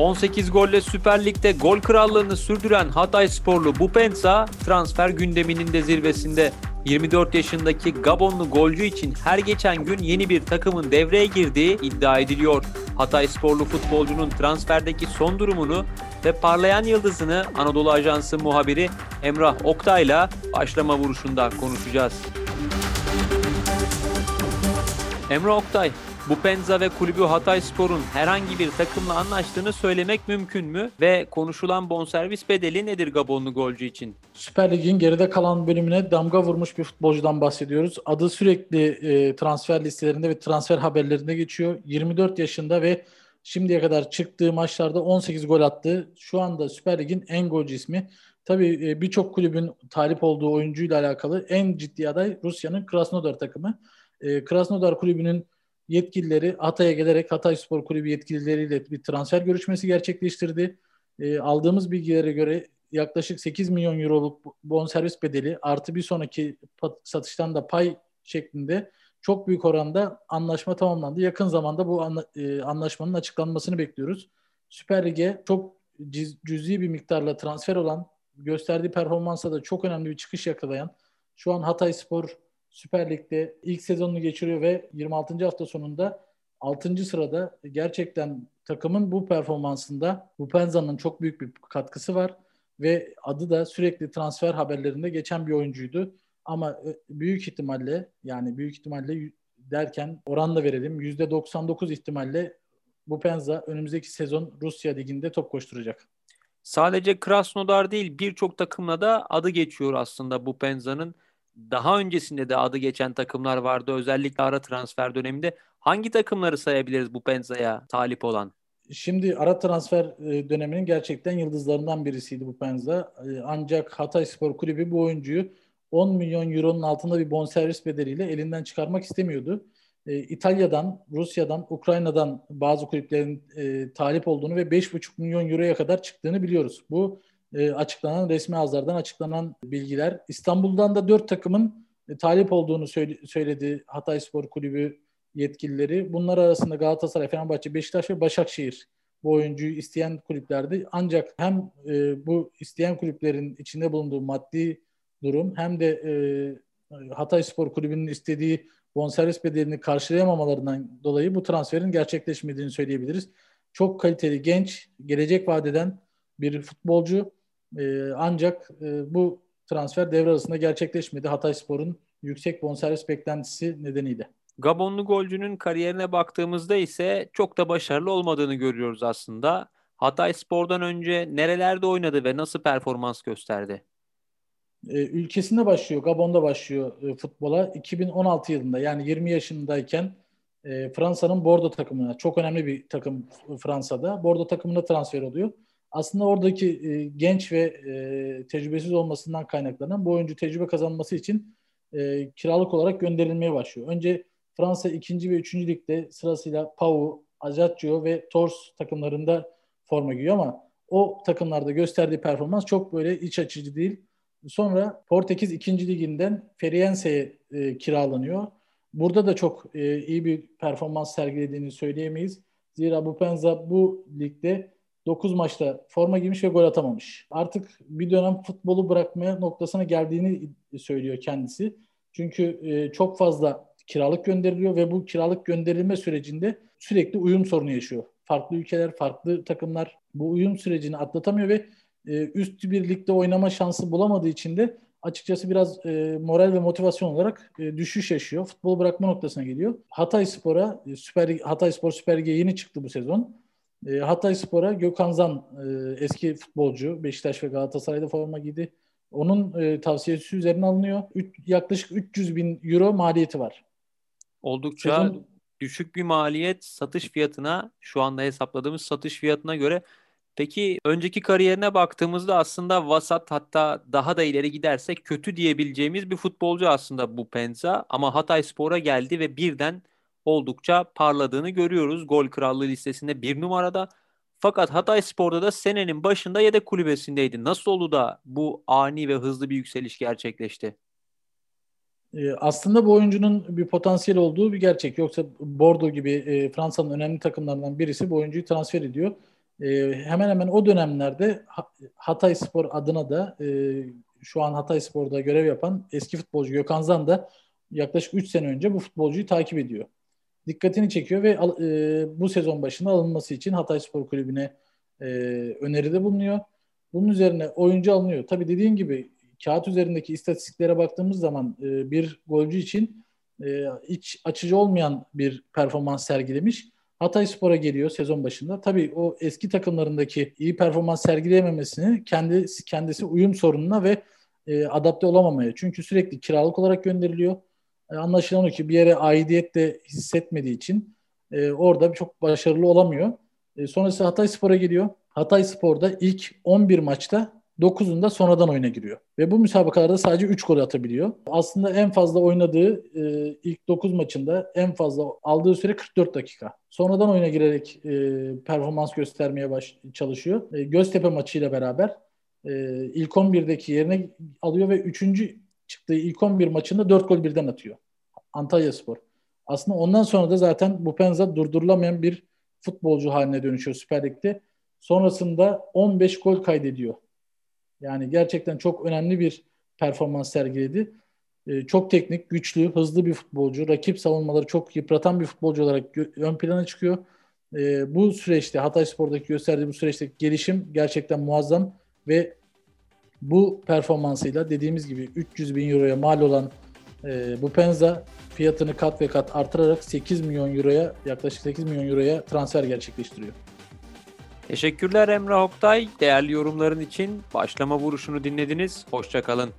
18 golle Süper Lig'de gol krallığını sürdüren Hatay sporlu Bupensa transfer gündeminin de zirvesinde. 24 yaşındaki Gabonlu golcü için her geçen gün yeni bir takımın devreye girdiği iddia ediliyor. Hatay sporlu futbolcunun transferdeki son durumunu ve parlayan yıldızını Anadolu Ajansı muhabiri Emrah Oktay'la başlama vuruşunda konuşacağız. Emre Oktay, bu Penza ve kulübü Hatay Spor'un herhangi bir takımla anlaştığını söylemek mümkün mü? Ve konuşulan bonservis bedeli nedir Gabonlu golcü için? Süper Lig'in geride kalan bölümüne damga vurmuş bir futbolcudan bahsediyoruz. Adı sürekli e, transfer listelerinde ve transfer haberlerinde geçiyor. 24 yaşında ve şimdiye kadar çıktığı maçlarda 18 gol attı. Şu anda Süper Lig'in en golcü ismi. Tabii e, birçok kulübün talip olduğu oyuncuyla alakalı en ciddi aday Rusya'nın Krasnodar takımı. E, Krasnodar kulübünün yetkilileri Hatay'a gelerek Hatay Spor Kulübü yetkilileriyle bir transfer görüşmesi gerçekleştirdi. E, aldığımız bilgilere göre yaklaşık 8 milyon euroluk bonservis bedeli artı bir sonraki satıştan da pay şeklinde çok büyük oranda anlaşma tamamlandı. Yakın zamanda bu anla, e, anlaşmanın açıklanmasını bekliyoruz. Süper Lig'e çok cüzi bir miktarla transfer olan, gösterdiği performansa da çok önemli bir çıkış yakalayan, şu an Hatay Spor Süper Lig'de ilk sezonunu geçiriyor ve 26. hafta sonunda 6. sırada gerçekten takımın bu performansında Bupenza'nın çok büyük bir katkısı var ve adı da sürekli transfer haberlerinde geçen bir oyuncuydu. Ama e, büyük ihtimalle yani büyük ihtimalle derken oran da verelim %99 ihtimalle Bupenza önümüzdeki sezon Rusya Ligi'nde top koşturacak. Sadece Krasnodar değil birçok takımla da adı geçiyor aslında Bupenza'nın daha öncesinde de adı geçen takımlar vardı. Özellikle ara transfer döneminde. Hangi takımları sayabiliriz bu Penza'ya talip olan? Şimdi ara transfer e, döneminin gerçekten yıldızlarından birisiydi bu Penza. E, ancak Hatay Spor Kulübü bu oyuncuyu 10 milyon euronun altında bir bonservis bedeliyle elinden çıkarmak istemiyordu. E, İtalya'dan, Rusya'dan, Ukrayna'dan bazı kulüplerin talip olduğunu ve 5,5 milyon euroya kadar çıktığını biliyoruz. Bu e, açıklanan resmi ağızlardan açıklanan bilgiler. İstanbul'dan da dört takımın e, talip olduğunu söyle, söyledi Hatay Spor Kulübü yetkilileri. Bunlar arasında Galatasaray, Fenerbahçe, Beşiktaş ve Başakşehir bu oyuncuyu isteyen kulüplerdi. Ancak hem e, bu isteyen kulüplerin içinde bulunduğu maddi durum hem de e, Hatay Spor Kulübü'nün istediği bonservis bedelini karşılayamamalarından dolayı bu transferin gerçekleşmediğini söyleyebiliriz. Çok kaliteli, genç, gelecek vadeden bir futbolcu. E, ancak e, bu transfer devre arasında gerçekleşmedi. Hatay Spor'un yüksek bonservis beklentisi nedeniyle. Gabonlu golcünün kariyerine baktığımızda ise çok da başarılı olmadığını görüyoruz aslında. Hatay Spor'dan önce nerelerde oynadı ve nasıl performans gösterdi? Ee, ülkesinde başlıyor, Gabon'da başlıyor e, futbola. 2016 yılında yani 20 yaşındayken e, Fransa'nın Bordeaux takımına, çok önemli bir takım Fransa'da. Bordeaux takımına transfer oluyor aslında oradaki e, genç ve e, tecrübesiz olmasından kaynaklanan bu oyuncu tecrübe kazanması için e, kiralık olarak gönderilmeye başlıyor. Önce Fransa 2. ve 3. ligde sırasıyla Pau, Ajaccio ve Tors takımlarında forma giyiyor ama o takımlarda gösterdiği performans çok böyle iç açıcı değil. Sonra Portekiz 2. liginden Feriense'ye e, kiralanıyor. Burada da çok e, iyi bir performans sergilediğini söyleyemeyiz. Zira bu Penza bu ligde 9 maçta forma giymiş ve gol atamamış. Artık bir dönem futbolu bırakmaya noktasına geldiğini söylüyor kendisi. Çünkü e, çok fazla kiralık gönderiliyor ve bu kiralık gönderilme sürecinde sürekli uyum sorunu yaşıyor. Farklı ülkeler, farklı takımlar bu uyum sürecini atlatamıyor ve e, üst bir ligde oynama şansı bulamadığı için de açıkçası biraz e, moral ve motivasyon olarak düşüş yaşıyor. Futbolu bırakma noktasına geliyor. Hatay Spor'a, Süper Hatay Spor Süper Lig'e yeni çıktı bu sezon. E, Hatay Spor'a Gökhan Zan e, eski futbolcu Beşiktaş ve Galatasaray'da forma giydi. Onun e, tavsiyesi üzerine alınıyor. Üç, yaklaşık 300 bin euro maliyeti var. Oldukça Sezon... düşük bir maliyet satış fiyatına şu anda hesapladığımız satış fiyatına göre Peki önceki kariyerine baktığımızda aslında vasat hatta daha da ileri gidersek kötü diyebileceğimiz bir futbolcu aslında bu Penza ama Hatay Spor'a geldi ve birden oldukça parladığını görüyoruz. Gol krallığı listesinde bir numarada. Fakat Hatay Spor'da da senenin başında yedek kulübesindeydi. Nasıl oldu da bu ani ve hızlı bir yükseliş gerçekleşti? Ee, aslında bu oyuncunun bir potansiyel olduğu bir gerçek. Yoksa Bordeaux gibi e, Fransa'nın önemli takımlarından birisi bu oyuncuyu transfer ediyor. E, hemen hemen o dönemlerde Hatay Spor adına da e, şu an Hatay Spor'da görev yapan eski futbolcu Gökhan Zan da yaklaşık 3 sene önce bu futbolcuyu takip ediyor. Dikkatini çekiyor ve e, bu sezon başında alınması için Hatay Spor Kulübü'ne e, öneride bulunuyor. Bunun üzerine oyuncu alınıyor. Tabii dediğin gibi kağıt üzerindeki istatistiklere baktığımız zaman e, bir golcü için e, iç açıcı olmayan bir performans sergilemiş. Hatay Spor'a geliyor sezon başında. Tabii o eski takımlarındaki iyi performans sergileyememesini kendisi, kendisi uyum sorununa ve e, adapte olamamaya. Çünkü sürekli kiralık olarak gönderiliyor. E, anlaşılan o ki bir yere aidiyet de hissetmediği için e, orada çok başarılı olamıyor. E, sonrası Hatay Spor'a geliyor. Hatay Spor'da ilk 11 maçta 9'unda sonradan oyuna giriyor. Ve bu müsabakalarda sadece 3 gol atabiliyor. Aslında en fazla oynadığı e, ilk 9 maçında en fazla aldığı süre 44 dakika. Sonradan oyuna girerek e, performans göstermeye baş çalışıyor. E, Göztepe maçıyla beraber e, ilk 11'deki yerine alıyor ve 3. çıktığı ilk 11 maçında 4 gol birden atıyor. Antalya Spor. Aslında ondan sonra da zaten bu Penza durdurulamayan bir futbolcu haline dönüşüyor Süper Lig'de. Sonrasında 15 gol kaydediyor. Yani gerçekten çok önemli bir performans sergiledi. Ee, çok teknik, güçlü, hızlı bir futbolcu. Rakip savunmaları çok yıpratan bir futbolcu olarak ön plana çıkıyor. Ee, bu süreçte Hatay Spor'daki gösterdiği bu süreçte gelişim gerçekten muazzam ve bu performansıyla dediğimiz gibi 300 bin euroya mal olan e, bu Penza fiyatını kat ve kat artırarak 8 milyon euroya yaklaşık 8 milyon euroya transfer gerçekleştiriyor. Teşekkürler Emre Oktay. Değerli yorumların için başlama vuruşunu dinlediniz. Hoşçakalın.